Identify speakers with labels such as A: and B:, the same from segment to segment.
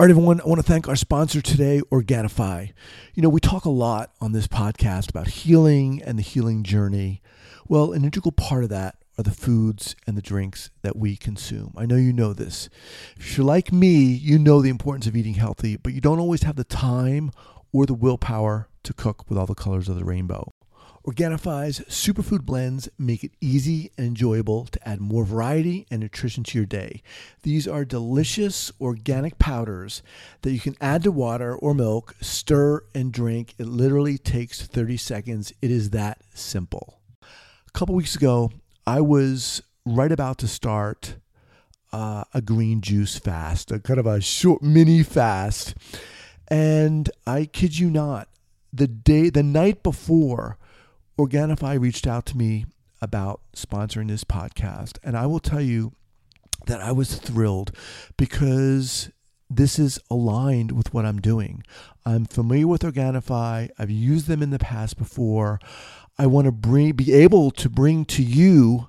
A: All right, everyone, I want to thank our sponsor today, Organifi. You know, we talk a lot on this podcast about healing and the healing journey. Well, an integral part of that are the foods and the drinks that we consume. I know you know this. If you're like me, you know the importance of eating healthy, but you don't always have the time or the willpower to cook with all the colors of the rainbow. Organifi's superfood blends make it easy and enjoyable to add more variety and nutrition to your day. These are delicious organic powders that you can add to water or milk, stir, and drink. It literally takes 30 seconds. It is that simple. A couple weeks ago, I was right about to start uh, a green juice fast, a kind of a short mini fast. And I kid you not, the day, the night before, Organifi reached out to me about sponsoring this podcast. And I will tell you that I was thrilled because this is aligned with what I'm doing. I'm familiar with Organifi. I've used them in the past before. I want to bring, be able to bring to you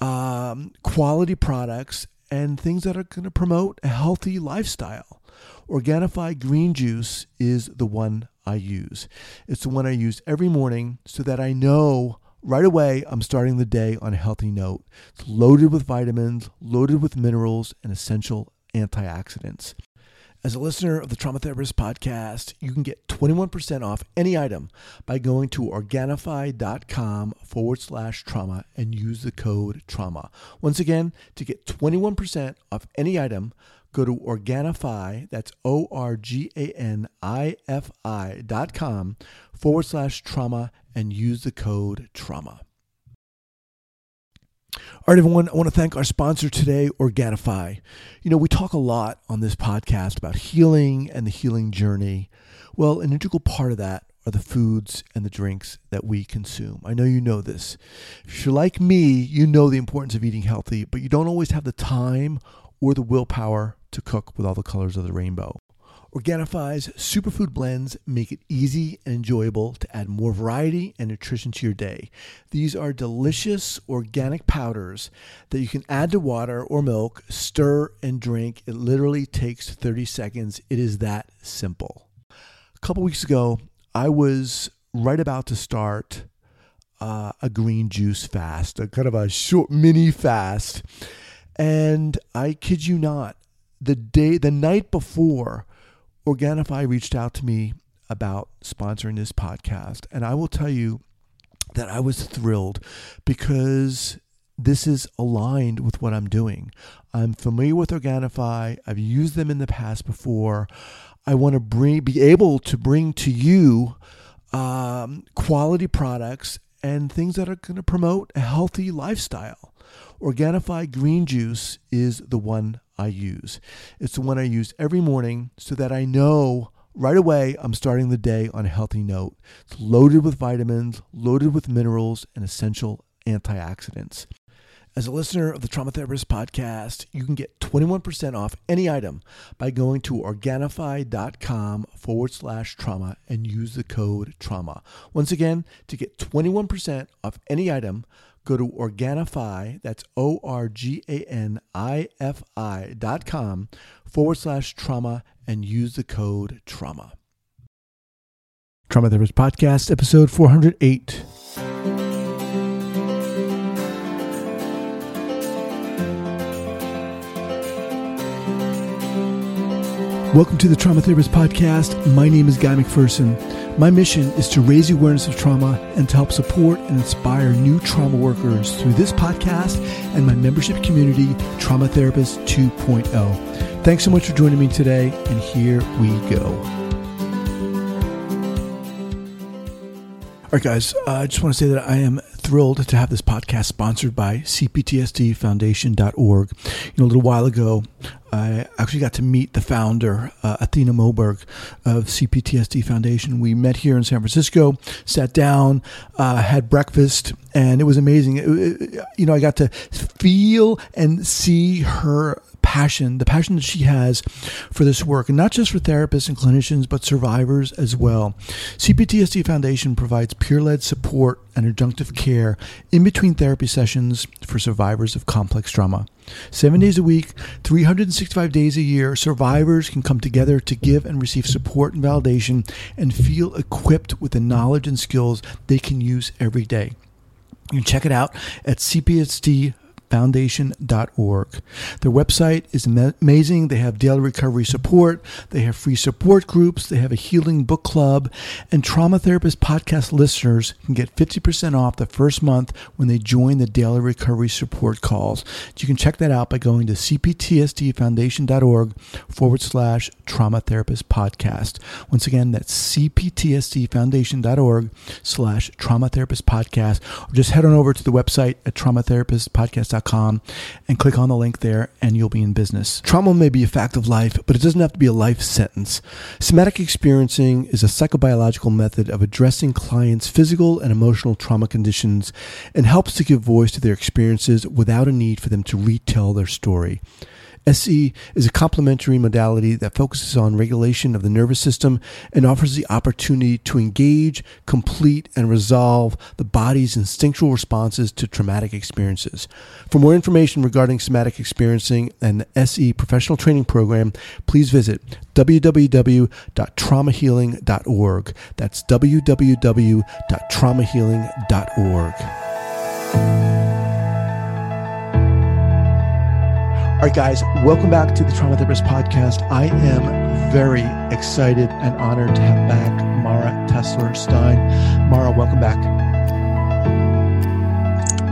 A: um, quality products and things that are going to promote a healthy lifestyle. Organifi green juice is the one I use. It's the one I use every morning so that I know right away I'm starting the day on a healthy note. It's loaded with vitamins, loaded with minerals, and essential antioxidants. As a listener of the Trauma Therapist podcast, you can get 21% off any item by going to Organifi.com forward slash trauma and use the code trauma. Once again, to get 21% off any item, go to Organifi, that's O R G A N I F I dot com forward slash trauma and use the code trauma. All right, everyone, I want to thank our sponsor today, Organifi. You know, we talk a lot on this podcast about healing and the healing journey. Well, an integral part of that are the foods and the drinks that we consume. I know you know this. If you're like me, you know the importance of eating healthy, but you don't always have the time or the willpower to cook with all the colors of the rainbow. Organifi's superfood blends make it easy and enjoyable to add more variety and nutrition to your day. These are delicious organic powders that you can add to water or milk, stir, and drink. It literally takes 30 seconds. It is that simple. A couple weeks ago, I was right about to start uh, a green juice fast, a kind of a short mini fast. And I kid you not, the day, the night before, Organifi reached out to me about sponsoring this podcast. And I will tell you that I was thrilled because this is aligned with what I'm doing. I'm familiar with Organifi. I've used them in the past before. I want to bring, be able to bring to you um, quality products and things that are going to promote a healthy lifestyle. Organifi green juice is the one I use. It's the one I use every morning so that I know right away I'm starting the day on a healthy note. It's loaded with vitamins, loaded with minerals, and essential antioxidants. As a listener of the Trauma Therapist podcast, you can get 21% off any item by going to Organifi.com forward slash trauma and use the code trauma. Once again, to get 21% off any item, go to Organifi, that's O R G A N I F I dot com forward slash trauma and use the code trauma. Trauma Therapist Podcast, episode 408. Welcome to the Trauma Therapist Podcast. My name is Guy McPherson. My mission is to raise awareness of trauma and to help support and inspire new trauma workers through this podcast and my membership community, Trauma Therapist 2.0. Thanks so much for joining me today, and here we go. All right, guys, uh, I just want to say that I am thrilled to have this podcast sponsored by CPTSDFoundation.org. You know, a little while ago, I actually got to meet the founder, uh, Athena Moberg of CPTSD Foundation. We met here in San Francisco, sat down, uh, had breakfast, and it was amazing. It, it, you know, I got to feel and see her passion, the passion that she has for this work, and not just for therapists and clinicians, but survivors as well. CPTSD Foundation provides peer led support and adjunctive care in between therapy sessions for survivors of complex trauma. Seven days a week, 365 days a year, survivors can come together to give and receive support and validation and feel equipped with the knowledge and skills they can use every day. You can check it out at CPTSD foundation.org. Their website is amazing. They have daily recovery support, they have free support groups, they have a healing book club, and Trauma Therapist podcast listeners can get 50% off the first month when they join the daily recovery support calls. You can check that out by going to cptsdfoundation.org forward slash trauma therapist podcast. Once again, that's cptsdfoundation.org slash trauma therapist podcast, or just head on over to the website at traumatherapistpodcast.com and click on the link there and you'll be in business. Trauma may be a fact of life, but it doesn't have to be a life sentence. Somatic experiencing is a psychobiological method of addressing clients' physical and emotional trauma conditions and helps to give voice to their experiences without a need for them to retell their story. SE is a complementary modality that focuses on regulation of the nervous system and offers the opportunity to engage, complete, and resolve the body's instinctual responses to traumatic experiences. For more information regarding somatic experiencing and the SE professional training program, please visit www.traumahealing.org. That's www.traumahealing.org. All right, guys, welcome back to the Trauma Therapist Podcast. I am very excited and honored to have back Mara Tesler Stein. Mara, welcome back.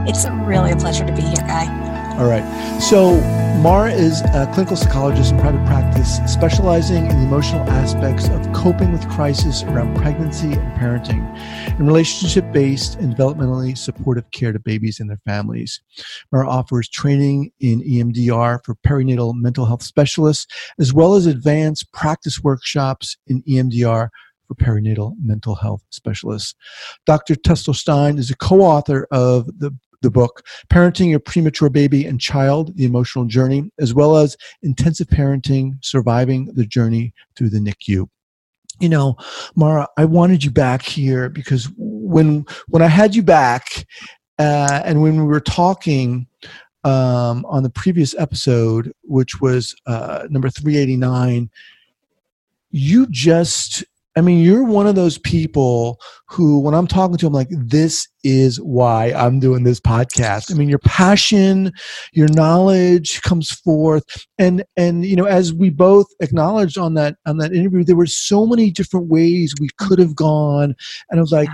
B: It's really a pleasure to be here, Guy.
A: All right. So, Mara is a clinical psychologist in private practice, specializing in the emotional aspects of coping with crisis around pregnancy and parenting, and relationship based and developmentally supportive care to babies and their families. Mara offers training in EMDR for perinatal mental health specialists, as well as advanced practice workshops in EMDR for perinatal mental health specialists. Dr. Tesler Stein is a co author of the the book, Parenting Your Premature Baby and Child, The Emotional Journey, as well as Intensive Parenting, Surviving the Journey Through the NICU. You know, Mara, I wanted you back here because when when I had you back, uh, and when we were talking um, on the previous episode, which was uh, number three eighty nine, you just I mean, you're one of those people who, when I'm talking to them, like, this is why I'm doing this podcast. I mean, your passion, your knowledge comes forth, and and you know, as we both acknowledged on that on that interview, there were so many different ways we mm-hmm. could have gone, and I was like,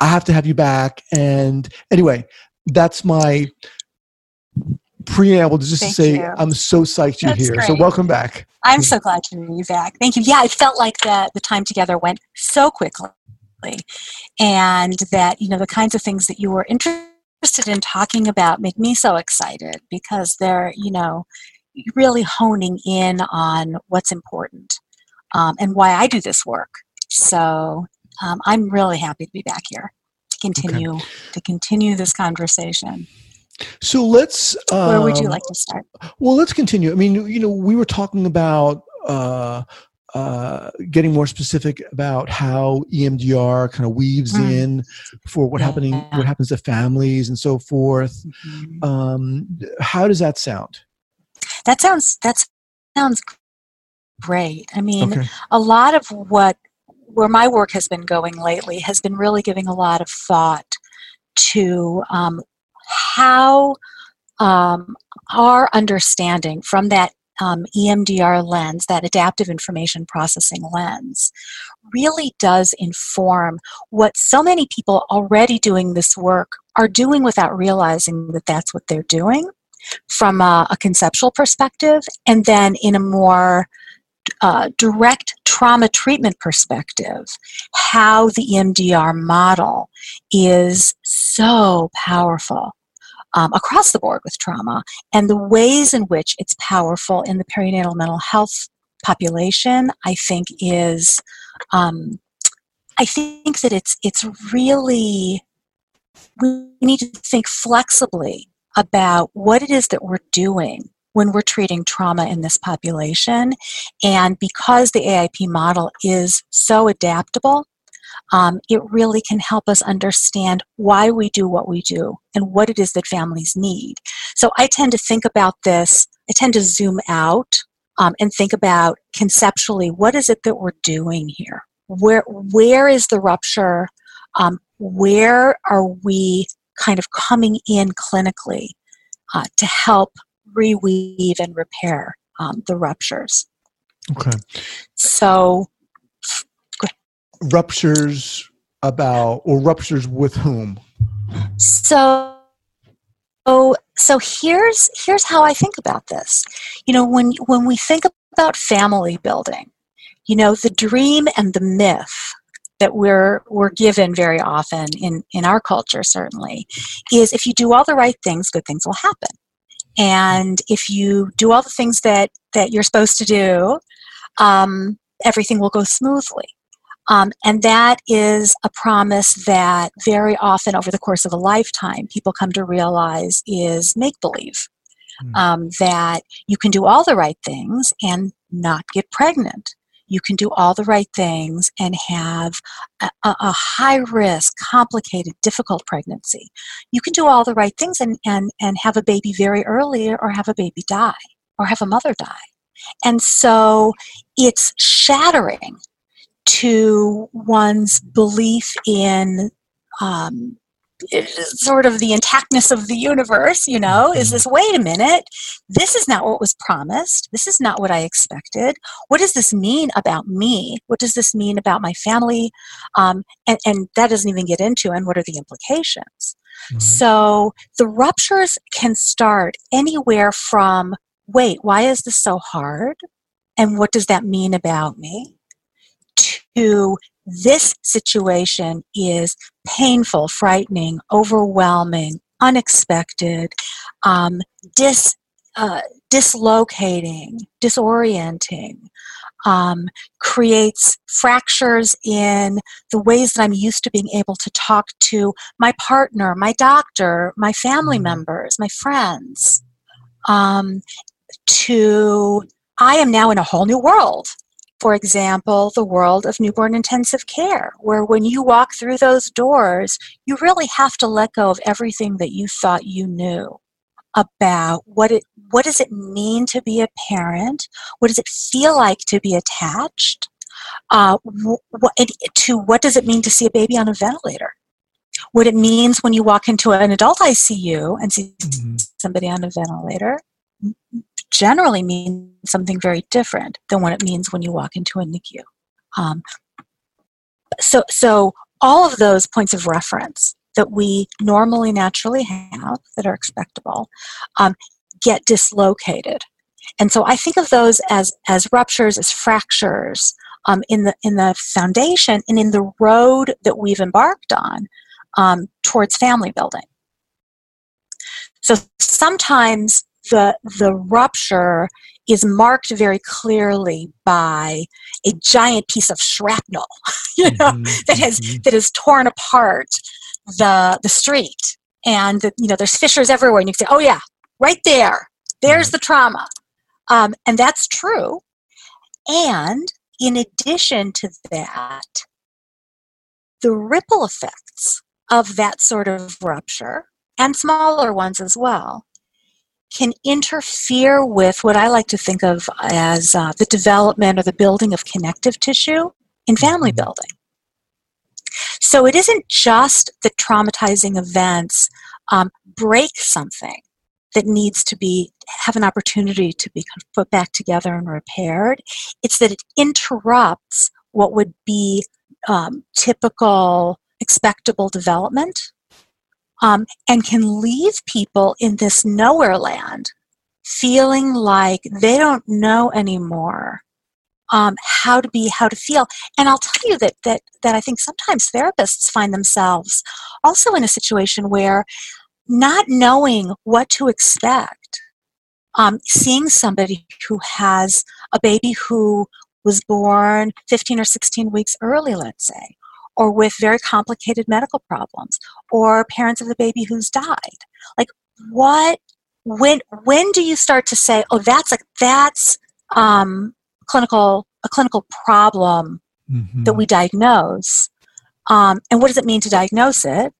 A: I have to have you back. And anyway, that's my preamble just
B: Thank
A: to say
B: you.
A: I'm so psyched you're
B: That's
A: here. So welcome back.
B: I'm so glad to be back. Thank you. Yeah, it felt like the, the time together went so quickly. And that, you know, the kinds of things that you were interested in talking about make me so excited because they're, you know, really honing in on what's important um, and why I do this work. So um, I'm really happy to be back here to continue to continue this conversation.
A: So let's. Um,
B: Where would you like to start?
A: Well, let's continue. I mean, you know, we were talking about uh, uh, getting more specific about how EMDR kind of weaves
B: Mm.
A: in for what happening, what happens to families and so forth.
B: Mhm.
A: Um, how does that sound?
B: That sounds that sounds great. I mean,
A: Okay.
B: a lot of what where my work has been going lately has been really giving a lot of thought to um, how um, our understanding from that um, EMDR lens, that adaptive information processing lens, really does inform what so many people already doing this work are doing without realizing that that's what they're doing from a, a conceptual perspective, and then in a more uh, direct trauma treatment perspective, how the EMDR model is so powerful um, across the board with trauma, and the ways in which it's powerful in the perinatal mental health population, I think is, um, I think that it's it's really we need to think flexibly about what it is that we're doing when we're treating trauma in this population. And because the AIP model is so adaptable, um, it really can help us understand why we do what we do and what it is that families need. So I tend to think about this, I tend to zoom out um, and think about conceptually what is it that we're doing here? Where, where is the rupture? Um, where are we kind of coming in clinically uh, to help reweave and repair um, the ruptures?
A: Okay.
B: So,
A: ruptures about, or ruptures with whom?
B: So, so, so here's here's how I think about this. You know, when when we think about family building, you know, the dream and the myth that we're we're given very often in in our culture certainly is if you do all the right things, good things will happen. And if you do all the things that that you're supposed to do, um, everything will go smoothly. Um, and that is a promise that very often over the course of a lifetime people come to realize is make believe. Mm. Um, that you can do all the right things and not get pregnant. You can do all the right things and have a, a high risk, complicated, difficult pregnancy. You can do all the right things and, and, and have a baby very early or have a baby die or have a mother die. And so it's shattering to one's belief in um, sort of the intactness of the universe, you know, is mm-hmm. this wait a minute, this is not what was promised. This is not what I expected. What does this mean about me? What does this mean about my family? Um, and, and that doesn't even get into, and what are the implications? Mm-hmm. So the ruptures can start anywhere from wait, why is this so hard? And what does that mean about me? To this situation is painful, frightening, overwhelming, unexpected, um, dis, uh, dislocating, disorienting, um, creates fractures in the ways that I'm used to being able to talk to my partner, my doctor, my family mm-hmm. members, my friends. Um, to I am now in a whole new world for example, the world of newborn intensive care, where when you walk through those doors, you really have to let go of everything that you thought you knew about what it what does it mean to be a parent? What does it feel like to be attached? Uh, what, to what does it mean to see a baby on a ventilator? What it means when you walk into an adult icu and see mm-hmm. somebody on a ventilator generally means something very different than what it means when you walk into a NICU. Um, so, so all of those points of reference that we normally naturally have that are expectable um, get dislocated. And so I think of those as, as ruptures, as fractures um, in, the, in the foundation and in the road that we've embarked on um, towards family building. So sometimes the the rupture is marked very clearly by a giant piece of shrapnel, you know, mm-hmm. that has mm-hmm. that has torn apart the the street, and the, you know there's fissures everywhere, and you can say, oh yeah, right there, there's mm-hmm. the trauma, um, and that's true. And in addition to that, the ripple effects of that sort of rupture and smaller ones as well can interfere with what I like to think of as uh, the development or the building of connective tissue in family mm-hmm. building. So it isn't just that traumatizing events um, break something that needs to be have an opportunity to be put back together and repaired. It's that it interrupts what would be um, typical expectable development um, and can leave people in this nowhere land feeling like they don't know anymore um, how to be, how to feel. And I'll tell you that, that, that I think sometimes therapists find themselves also in a situation where not knowing what to expect, um, seeing somebody who has a baby who was born 15 or 16 weeks early, let's say, or with very complicated medical problems or parents of the baby who's died. Like what when when do you start to say oh that's a that's um, clinical a clinical problem mm-hmm. that we diagnose um, and what does it mean to diagnose it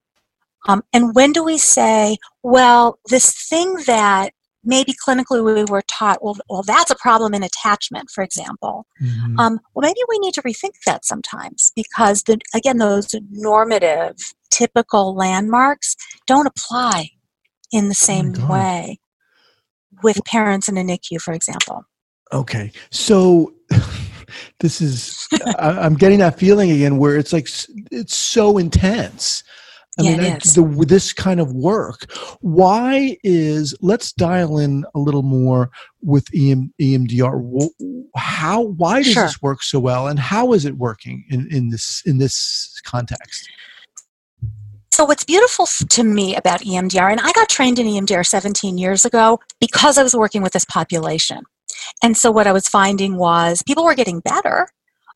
B: um, and when do we say well this thing that maybe clinically we were taught well, well that's a problem in attachment for example. Mm-hmm. um, well maybe we need to rethink that sometimes because the, again those normative typical landmarks don't apply in the oh same oh way with parents in a nicu for example.
A: Okay. So this is I, am getting that feeling again where it's like it's so intense I
B: yeah,
A: mean, the, this kind of work. Why is let's dial in a little more with EM, EMDR. How? Why does sure. this work so well, and how is it working in, in this in this context?
B: So, what's beautiful to me about EMDR, and I got trained in EMDR 17 years ago because I was working with this population. And so, what I was finding was people were getting better,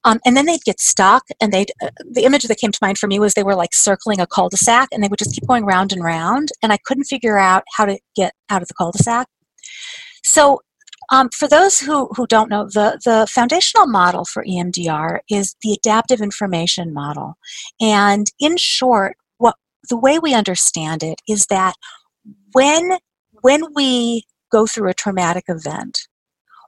B: um, and then they'd get stuck, and they'd, uh, the image that came to mind for me was they were like circling a cul de sac, and they would just keep going round and round, and I couldn't figure out how to get out of the cul de sac. So, um, for those who, who don't know, the, the foundational model for EMDR is the adaptive information model. And in short, what the way we understand it is that when when we go through a traumatic event,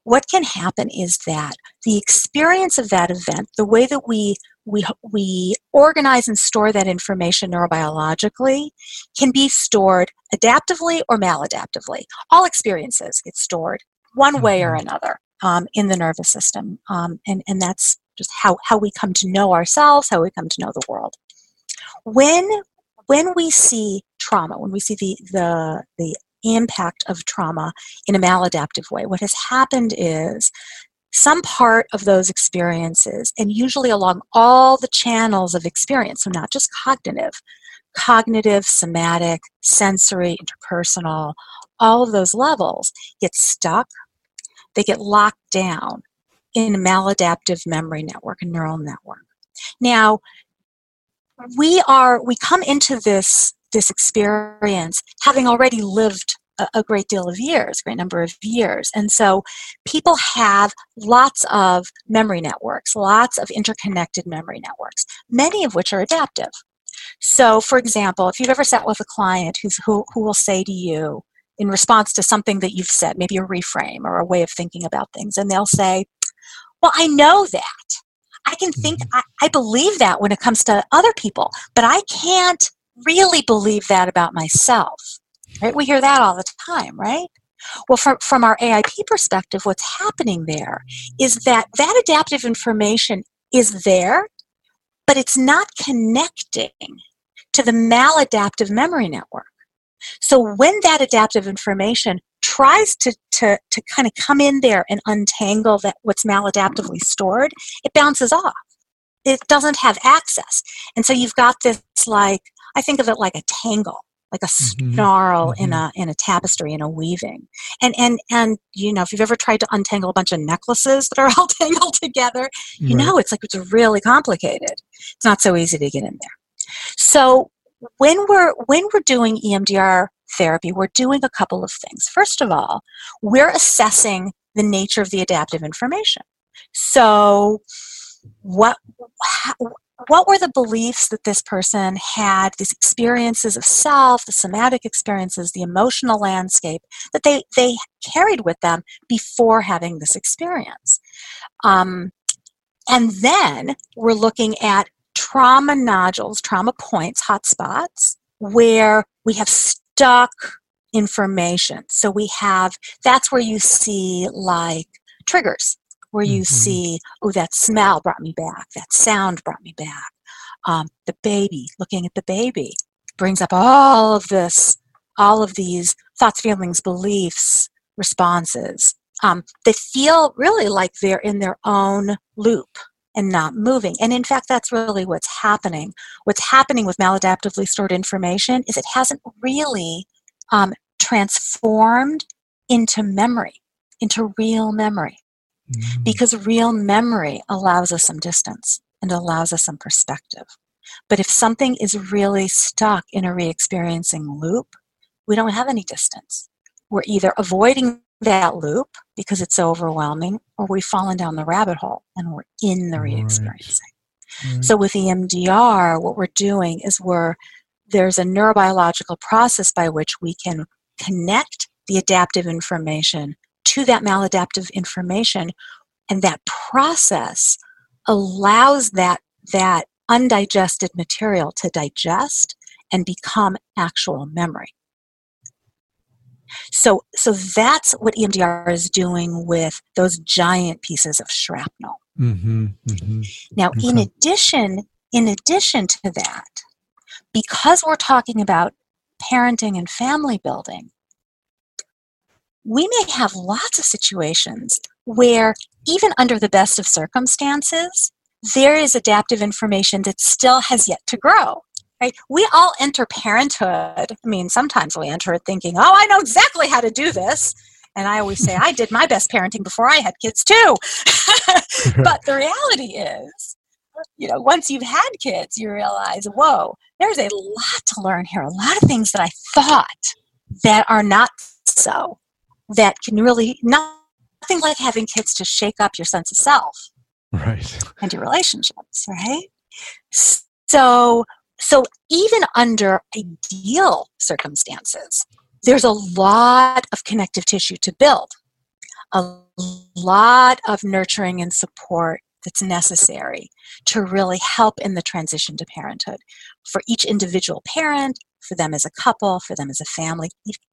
B: what can happen is that the experience of that event, the way that we we, we organize and store that information neurobiologically can be stored adaptively or maladaptively. All experiences get stored one way or mm-hmm. another um, in the nervous system. Um, and, and that's just how, how we come to know ourselves, how we come to know the world. When, when we see trauma, when we see the, the, the impact of trauma in a maladaptive way. What has happened is some part of those experiences, and usually along all the channels of experience, so not just cognitive, cognitive, somatic, sensory, interpersonal, all of those levels get stuck, they get locked down in a maladaptive memory network, a neural network. Now, we are we come into this this experience having already lived a, a great deal of years, great number of years. And so people have lots of memory networks, lots of interconnected memory networks, many of which are adaptive. So, for example, if you've ever sat with a client who's, who, who will say to you, in response to something that you've said, maybe a reframe or a way of thinking about things, and they'll say, Well, I know that. I can think, mm-hmm. I, I believe that when it comes to other people, but I can't really believe that about myself. Right? We hear that all the time, right? Well, from, from our AIP perspective, what's happening there is that that adaptive information is there, but it's not connecting to the maladaptive memory network. So when that adaptive information tries to, to, to kind of come in there and untangle that what's maladaptively stored, it bounces off. It doesn't have access. And so you've got this like I think of it like a tangle, like a mm-hmm. snarl mm-hmm. in a in a tapestry in a weaving. And and and you know, if you've ever tried to untangle a bunch of necklaces that are all tangled together, you right. know it's like it's really complicated. It's not so easy to get in there. So when we're when we're doing EMDR therapy, we're doing a couple of things. First of all, we're assessing the nature of the adaptive information. So what what were the beliefs that this person had, these experiences of self, the somatic experiences, the emotional landscape that they, they carried with them before having this experience? Um, and then we're looking at trauma nodules, trauma points, hot spots, where we have stuck information. So we have, that's where you see like triggers where you mm-hmm. see, oh, that smell brought me back, that sound brought me back. Um, the baby, looking at the baby, brings up all of this, all of these thoughts, feelings, beliefs, responses. Um, they feel really like they're in their own loop and not moving. And in fact, that's really what's happening. What's happening with maladaptively stored information is it hasn't really um, transformed into memory, into real memory. Mm-hmm. Because real memory allows us some distance and allows us some perspective. But if something is really stuck in a re experiencing loop, we don't have any distance. We're either avoiding that loop because it's so overwhelming, or we've fallen down the rabbit hole and we're in the re experiencing. Right. So with EMDR, what we're doing is we're there's a neurobiological process by which we can connect the adaptive information to that maladaptive information and that process allows that that undigested material to digest and become actual memory so so that's what emdr is doing with those giant pieces of shrapnel mm-hmm, mm-hmm. now okay. in addition in addition to that because we're talking about parenting and family building we may have lots of situations where even under the best of circumstances there is adaptive information that still has yet to grow right? We all enter parenthood. I mean sometimes we enter it thinking oh i know exactly how to do this. And i always say i did my best parenting before i had kids too. But the reality is you know once you've had kids you realize whoa there's a lot to learn here a lot of things that i thought that are not so that can really nothing like having kids to shake up your sense of self
A: right.
B: and your relationships right? So so even under ideal circumstances there's a lot of connective tissue to build a lot of nurturing and support that's necessary to really help in the transition to parenthood for each individual parent for them as a couple for them as a family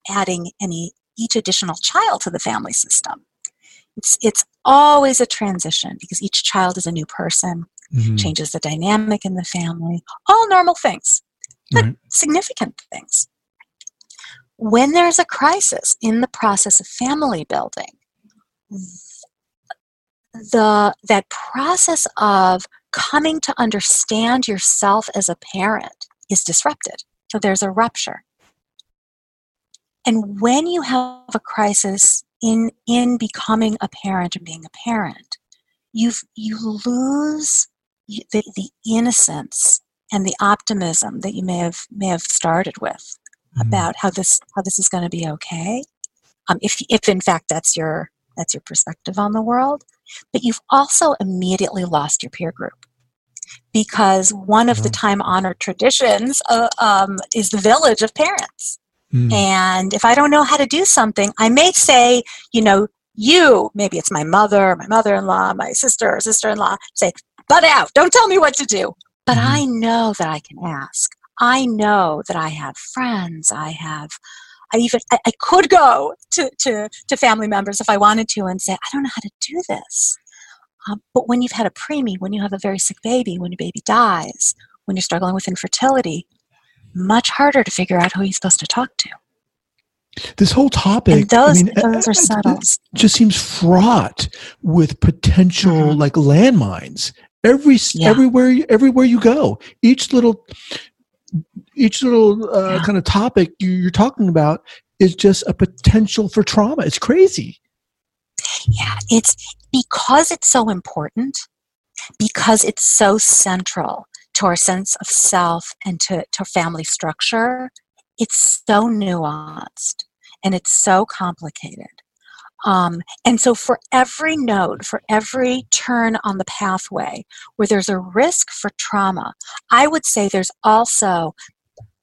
B: adding any each additional child to the family system it's, it's always a transition because each child is a new person, mm-hmm. changes the dynamic in the family, all normal things, but right. significant things. When there's a crisis in the process of family building, the that process of coming to understand yourself as a parent is disrupted. So there's a rupture. And when you have a crisis in in becoming a parent and being a parent you you lose the, the innocence and the optimism that you may have may have started with mm-hmm. about how this how this is going to be okay um, if if in fact that's your that's your perspective on the world but you've also immediately lost your peer group because one of the mm-hmm. time honored traditions uh, um, is the village of parents Mm. And if I don't know how to do something, I may say, you know, you, maybe it's my mother, my mother in law, my sister or sister in law, say, butt out, don't tell me what to do. But mm. I know that I can ask. I know that I have friends. I have, I even, I, I could go to, to, to family members if I wanted to and say, I don't know how to do this. Um, but when you've had a preemie, when you have a very sick baby, when your baby dies, when you're struggling with infertility, much harder to figure out who he's supposed to talk to.
A: This whole topic,
B: and those, I mean, those are subtle.
A: Just seems fraught with potential mm-hmm. like landmines. Every yeah. everywhere everywhere you go, each little each little uh, yeah. kind of topic you're talking about is just a potential for trauma. It's crazy.
B: Yeah, it's because it's so important, because it's so central to our sense of self and to, to family structure, it's so nuanced and it's so complicated. Um, and so, for every node, for every turn on the pathway where there's a risk for trauma, I would say there's also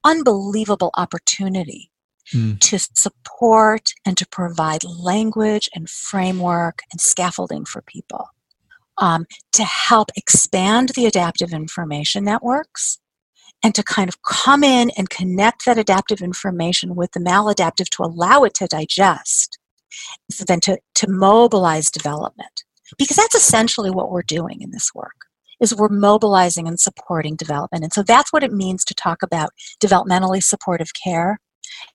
B: unbelievable opportunity mm. to support and to provide language and framework and scaffolding for people um, to help expand the adaptive information networks and to kind of come in and connect that adaptive information with the maladaptive to allow it to digest, so then to, to mobilize development. Because that's essentially what we're doing in this work is we're mobilizing and supporting development. And so that's what it means to talk about developmentally supportive care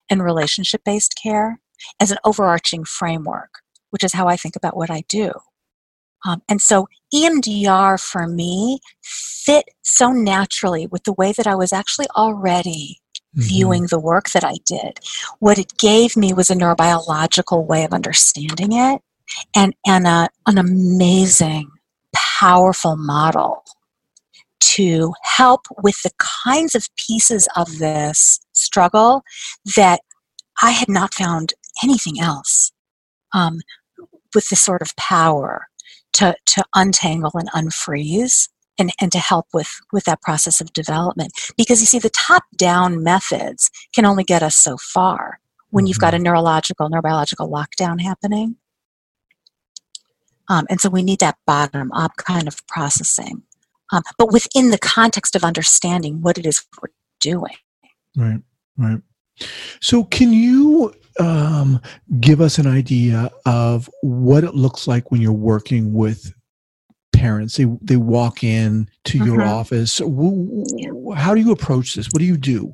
B: and relationship based care as an overarching framework, which is how I think about what I do. Um, and so EMDR for me fit so naturally with the way that I was actually already mm-hmm. viewing the work that I did. What it gave me was a neurobiological way of understanding it and, and a, an amazing, powerful model to help with the kinds of pieces of this struggle that I had not found anything else um, with this sort of power to, to untangle and unfreeze and, and to help with, with that process of development. Because you see, the top down methods can only get us so far when you've got a mm-hmm. neurological, neurobiological lockdown happening. Um, and so we need that bottom up kind of processing, um, but within the context of understanding what it is we're doing.
A: Right, right. So, can you um, give us an idea of what it looks like when you're working with parents? They they walk in to mm-hmm. your office. How do you approach this? What do you do?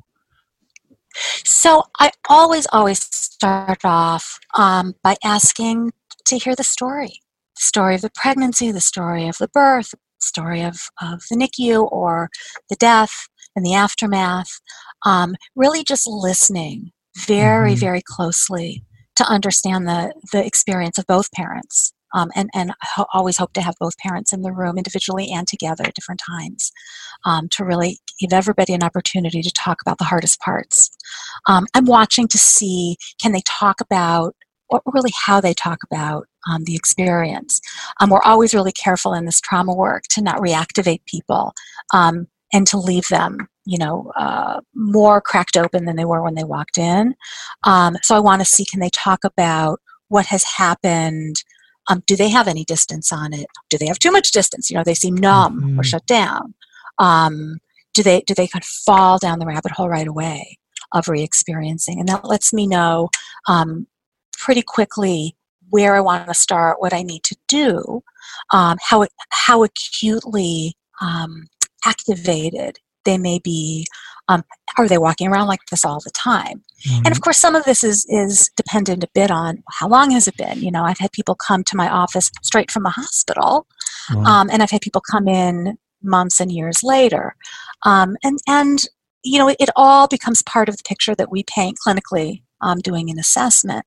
B: So, I always always start off um, by asking to hear the story the story of the pregnancy, the story of the birth, the story of, of the NICU or the death and the aftermath. Um, really just listening very, mm-hmm. very closely to understand the, the experience of both parents. Um, and and ho- always hope to have both parents in the room individually and together at different times um, to really give everybody an opportunity to talk about the hardest parts. Um, I'm watching to see can they talk about or really how they talk about um, the experience. Um, we're always really careful in this trauma work to not reactivate people um, and to leave them, you know, uh, more cracked open than they were when they walked in. Um, so I want to see can they talk about what has happened. Um, do they have any distance on it? Do they have too much distance? You know, they seem numb mm-hmm. or shut down. Um, do they do they kind of fall down the rabbit hole right away of re-experiencing? And that lets me know um, pretty quickly where I want to start, what I need to do, um, how how acutely um, activated they may be. Um, are they walking around like this all the time? Mm-hmm. And of course, some of this is is dependent a bit on how long has it been. You know, I've had people come to my office straight from the hospital, wow. Um, and I've had people come in months and years later, um, and and you know, it, it, all becomes part of the picture that we paint clinically um, doing an assessment.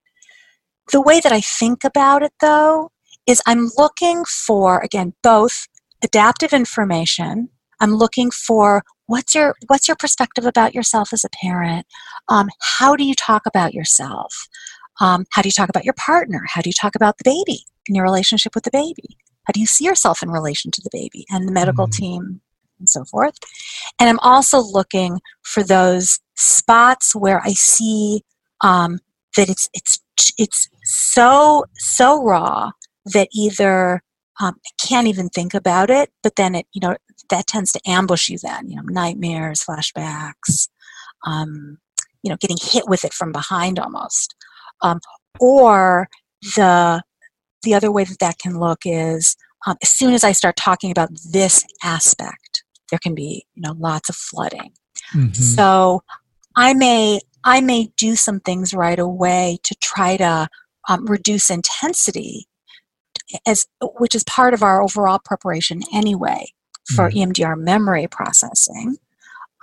B: The way that I think about it, though, is I'm looking for, again, both adaptive information. I'm looking for what's your what's your perspective about yourself as a parent. Um, how do you talk about yourself? Um, how do you talk about your partner? How do you talk about the baby and your relationship with the baby? How do you see yourself in relation to the baby and the medical mm-hmm. team and so forth? And I'm also looking for those spots where I see um, that it's it's it's so so raw that either um, I can't even think about it, but then it you know that tends to ambush you. Then you know nightmares, flashbacks, um, you know getting hit with it from behind almost, um, or the the other way that that can look is um, as soon as I start talking about this aspect, there can be you know lots of flooding. Mm-hmm. So I may I may do some things right away to try to um, reduce intensity, as which is part of our overall preparation anyway for mm. EMDR memory processing.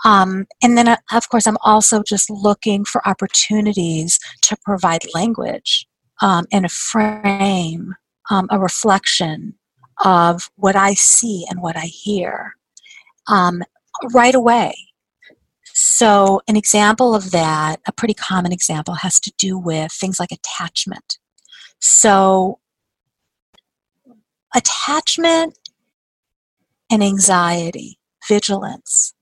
B: Um, and then, uh, of course, I'm also just looking for opportunities to provide language um, and a frame, um, a reflection of what I see and what I hear um, right away. So, an example of that, a pretty common example, has to do with things like attachment. So, attachment and anxiety, vigilance,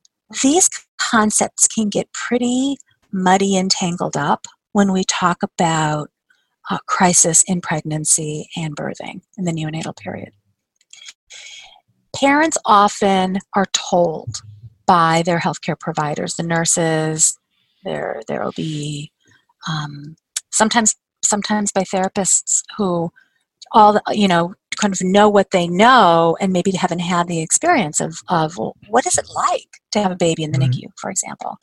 B: these concepts can get pretty muddy and tangled up when we talk about uh, crisis in pregnancy and birthing in the neonatal period. Parents often are told by their healthcare providers, the nurses. There, there will be um, sometimes, sometimes by therapists who all you know kind of know what they know and maybe haven't had the experience of of well, what is it like to have a baby in the mm-hmm. NICU, for example.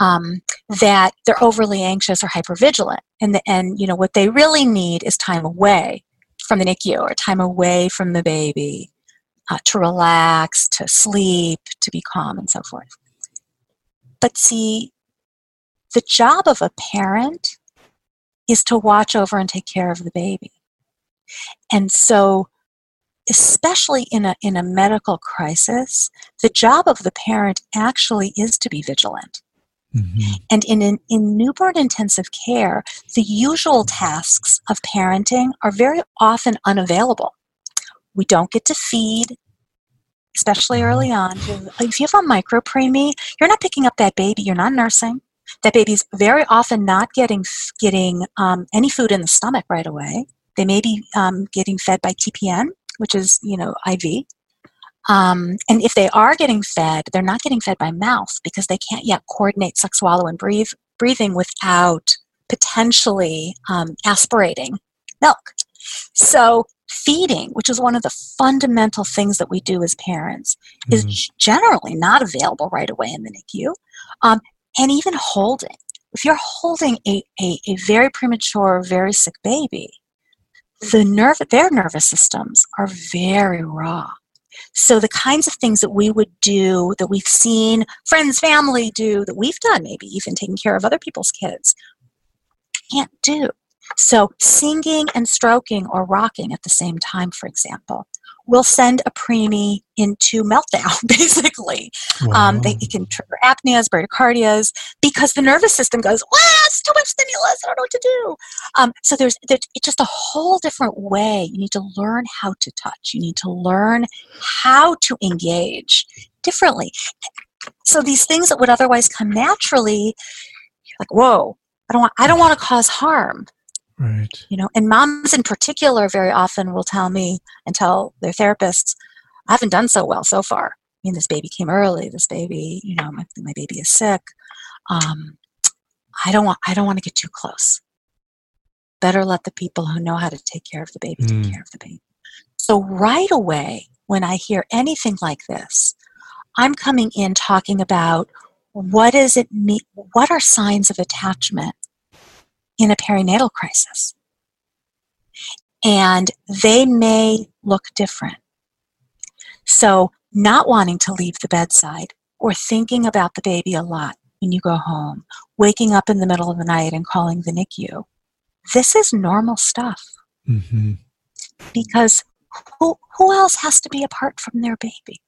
B: Um, that they're overly anxious or hypervigilant, and the, and you know what they really need is time away from the NICU or time away from the baby uh, to relax, to sleep, to be calm, and so forth. But see, the job of a parent is to watch over and take care of the baby. And so, especially in a, in a medical crisis, the job of the parent actually is to be vigilant. Mm-hmm. And in, in, in newborn intensive care, the usual tasks of parenting are very often unavailable. We don't get to feed, especially mm-hmm. early on. If you have a micro preemie, you're not picking up that baby, you're not nursing. That baby's very often not getting getting um, any food in the stomach right away. They may be um, getting fed by TPN, which is you know IV, um, and if they are getting fed, they're not getting fed by mouth because they can't yet coordinate suck, swallow, and breathe, breathing without potentially um, aspirating milk. So, feeding, which is one of the fundamental things that we do as parents, mm-hmm. is generally not available right away in the NICU. Um, and even holding. If you're holding a, a, a very premature, very sick baby, the nerve, their nervous systems are very raw. So the kinds of things that we would do, that we've seen friends, family do, that we've done, maybe even taking care of other people's kids, can't do. So singing and stroking or rocking at the same time, for example, will send a preemie into meltdown, basically. Wow. Um, they, it can trigger apneas, bradycardias, because the nervous system goes, wow, it's too much stimulus, I don't know what to do. Um, so there's, there's it's just a whole different way. You need to learn how to touch. You need to learn how to engage differently. So these things that would otherwise come naturally, like, whoa, I don't want, I don't want to cause harm.
A: Right.
B: You know, and moms in particular very often will tell me and tell their therapists, I haven't done so well so far. I mean, this baby came early. This baby, you know, my, my baby is sick. Um, I don't want. I don't want to get too close. Better let the people who know how to take care of the baby mm. take care of the baby. So right away, when I hear anything like this, I'm coming in talking about what does it mean? What are signs of attachment? In a perinatal crisis. And they may look different. So, not wanting to leave the bedside or thinking about the baby a lot when you go home, waking up in the middle of the night and calling the NICU, this is normal stuff. Mm-hmm. Because who, who else has to be apart from their baby?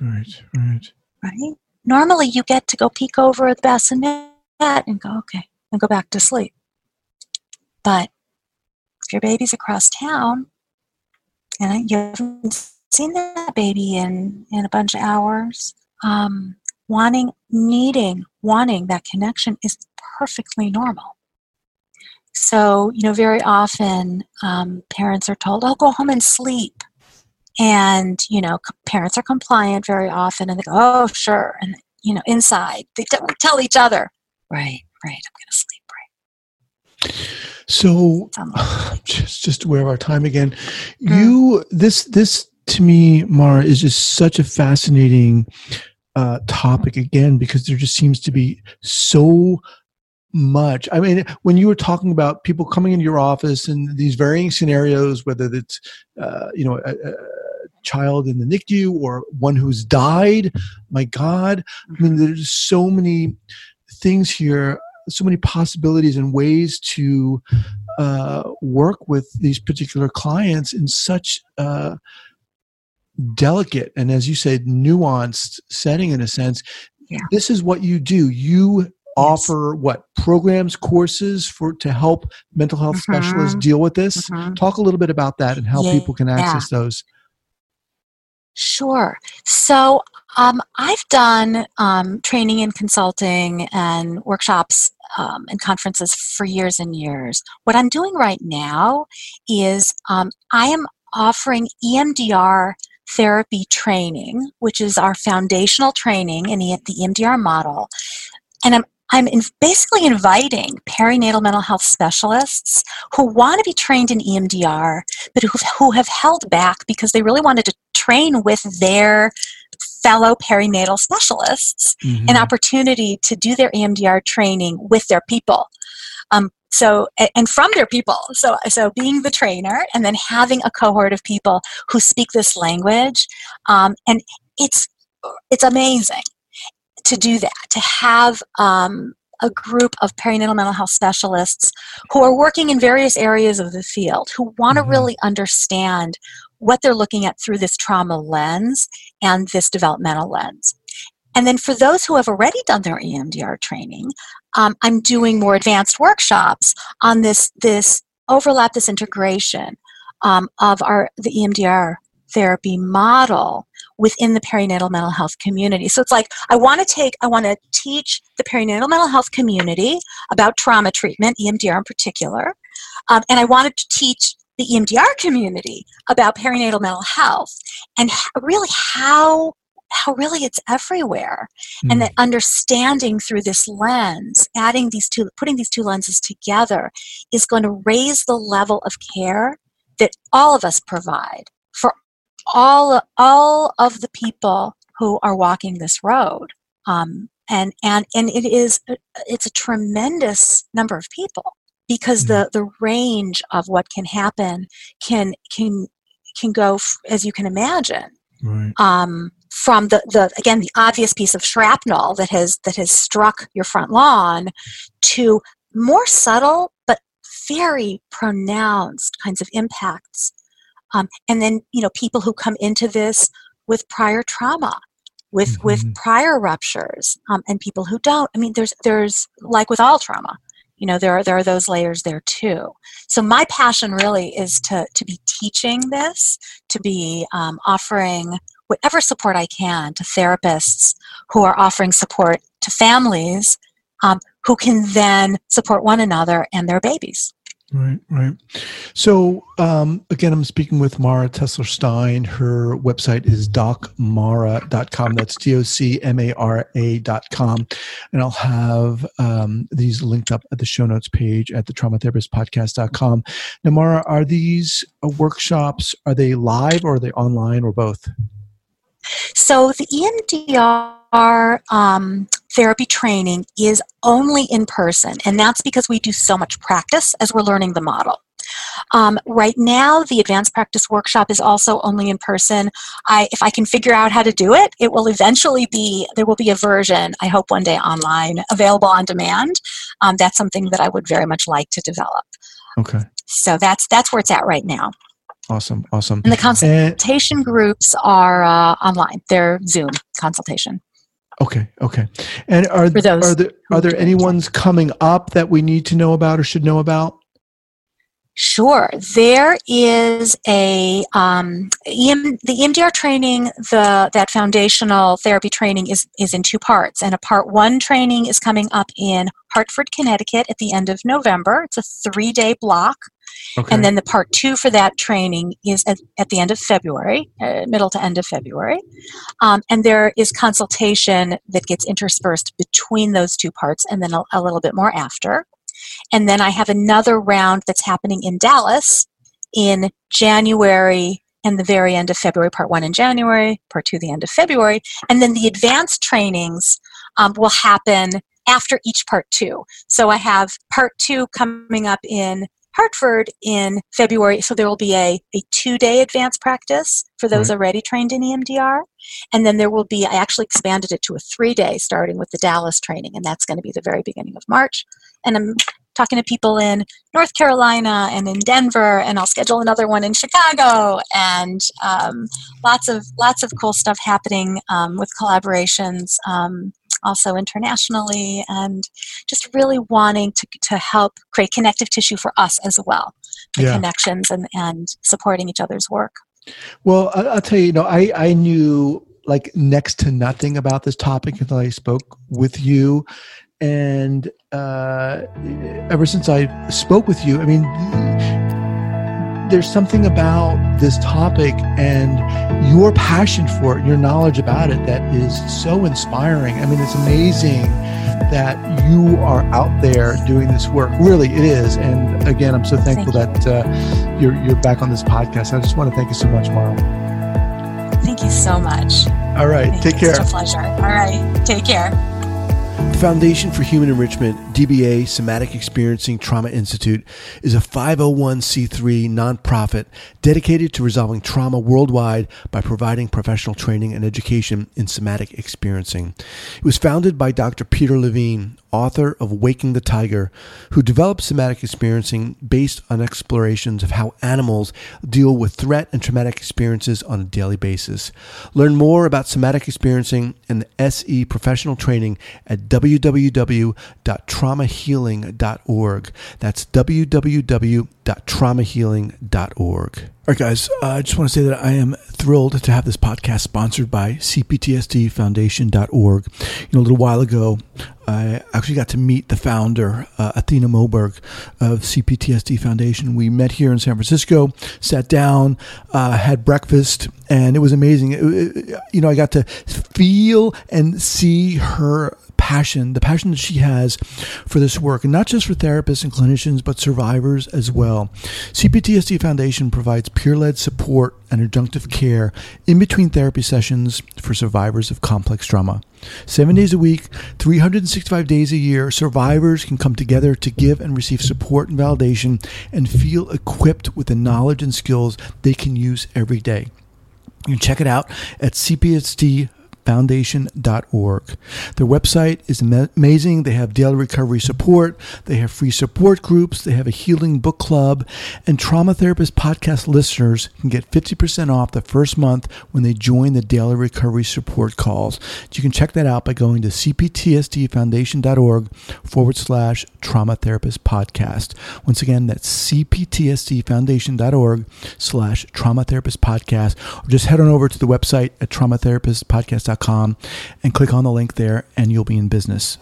A: Right, right.
B: Right? Normally, you get to go peek over the bassinet and go, okay, and go back to sleep. But if your baby's across town and you haven't seen that baby in, in a bunch of hours, um, wanting, needing, wanting that connection is perfectly normal. So, you know, very often um, parents are told, oh, go home and sleep. And, you know, parents are compliant very often and they go, oh, sure. And, you know, inside, they tell each other, right, right, I'm going to sleep,
A: So, just just aware of our time again. Mm. You this this to me, Mara, is just such a fascinating uh, topic again because there just seems to be so much. I mean, when you were talking about people coming into your office and these varying scenarios, whether it's uh, you know a, a, child in the NICU or one who's died, my God, I mean, there's so many things here so many possibilities and ways to uh, work with these particular clients in such a delicate and as you said nuanced setting in a sense yeah. this is what you do you yes. offer what programs courses for to help mental health mm-hmm. specialists deal with this mm-hmm. talk a little bit about that and how yeah. people can access those
B: Sure. So um, I've done um, training and consulting and workshops um, and conferences for years and years. What I'm doing right now is um, I am offering EMDR therapy training, which is our foundational training in the EMDR model. And I'm I'm in basically inviting perinatal mental health specialists who want to be trained in EMDR, but who, who have held back because they really wanted to train with their fellow perinatal specialists mm-hmm. an opportunity to do their EMDR training with their people. Um, so and from their people so so being the trainer and then having a cohort of people who speak this language um, and it's it's amazing to do that to have um, a group of perinatal mental health specialists who are working in various areas of the field who want to mm-hmm. really understand what they're looking at through this trauma lens and this developmental lens. And then for those who have already done their EMDR training, um, I'm doing more advanced workshops on this this overlap, this integration um, of our the EMDR therapy model within the perinatal mental health community. So it's like I want to take, I want to teach the perinatal mental health community about trauma treatment, EMDR in particular, um, and I wanted to teach the EMDR community about perinatal mental health and really how how really it's everywhere mm. and hmm. that understanding through this lens adding these two putting these two lenses together is going to raise the level of care that all of us provide for all all of the people who are walking this road um, and and and it is it's a tremendous number of people because mm the the range of what can happen can can can go as you can imagine right. um, from the, the again the obvious piece of shrapnel that has that has struck your front lawn to more subtle but very pronounced kinds of impacts um, and then you know people who come into this with prior trauma with mm-hmm. with prior ruptures um, and people who don't i mean there's there's like with all trauma you know there are there are those layers there too. So my passion really is to to be teaching this to be um, offering whatever support i can to therapists who are offering support to families um, who can then support one another and their babies
A: Right, right. So, um, again, I'm speaking with Mara Tesler Stein. Her website is docmara.com. That's D O C M A R A.com. And I'll have um, these linked up at the show notes page at the traumatherapistpodcast.com. Now, Mara, are these uh, workshops, are they live or are they online or both?
B: So, the EMDR um, therapy training is only in person, and that's because we do so much practice as we're learning the model. Um, right now, the advanced practice workshop is also only in person. I, if I can figure out how to do it, it will eventually be there will be a version. I hope one day online, available on demand. Um, that's something that I would very much like to develop.
A: Okay.
B: So that's that's where it's at right now.
A: Awesome, awesome.
B: And the consultation and, groups are uh, online. They're Zoom consultation.
A: Okay, okay. And are are there are there any ones coming up that we need to know about or should know about?
B: Sure. There is a um, EM, the EMDR training. The that foundational therapy training is is in two parts, and a part one training is coming up in Hartford, Connecticut, at the end of November. It's a three day block. Okay. And then the part two for that training is at, at the end of February, uh, middle to end of February. Um, and there is consultation that gets interspersed between those two parts and then a, a little bit more after. And then I have another round that's happening in Dallas in January and the very end of February, part one in January, part two the end of February. And then the advanced trainings um, will happen after each part two. So I have part two coming up in Hartford in February. So there will be a, a two day advanced practice for those right. already trained in EMDR. And then there will be, I actually expanded it to a three day starting with the Dallas training, and that's going to be the very beginning of March. And I'm talking to people in North Carolina and in Denver, and I'll schedule another one in Chicago, and um, lots of lots of cool stuff happening um, with collaborations um, also internationally, and just really wanting to, to help create connective tissue for us as well, the yeah. connections and, and supporting each other's work.
A: Well, I'll tell you, you know, I, I knew like next to nothing about this topic until I spoke with you. And uh, ever since I spoke with you, I mean, there's something about this topic and your passion for it, your knowledge about it that is so inspiring. I mean, it's amazing that you are out there doing this work. Really, it is. And again, I'm so thankful Thank that uh, you're you're back on this podcast. I just want to thank you so much, Mara.
B: Thank you so much.
A: All right,
B: Thank
A: take
B: you.
A: care.
B: It's a pleasure. All right, take care.
A: Foundation for Human Enrichment, DBA Somatic Experiencing Trauma Institute, is a 501c3 nonprofit dedicated to resolving trauma worldwide by providing professional training and education in somatic experiencing. It was founded by Dr. Peter Levine, author of Waking the Tiger, who developed somatic experiencing based on explorations of how animals deal with threat and traumatic experiences on a daily basis. Learn more about somatic experiencing and the SE professional training at www.traumahealing.org. That's www.traumahealing.org. All right, guys, uh, I just want to say that I am thrilled to have this podcast sponsored by CPTSDFoundation.org. You know, a little while ago, I actually got to meet the founder, uh, Athena Moberg of CPTSD Foundation. We met here in San Francisco, sat down, uh, had breakfast, and it was amazing. It, it, you know, I got to feel and see her passion, the passion that she has for this work, and not just for therapists and clinicians, but survivors as well. CPTSD Foundation provides peer led support and adjunctive care in between therapy sessions for survivors of complex trauma. Seven days a week, 365 days a year, survivors can come together to give and receive support and validation and feel equipped with the knowledge and skills they can use every day. You can check it out at CPTSD foundation.org. Their website is amazing. They have daily recovery support, they have free support groups, they have a healing book club, and Trauma Therapist podcast listeners can get 50% off the first month when they join the daily recovery support calls. You can check that out by going to cptsdfoundation.org forward slash trauma therapist podcast. Once again, that's cptsdfoundation.org slash trauma therapist podcast, or just head on over to the website at traumatherapistpodcast.com and click on the link there, and you'll be in business.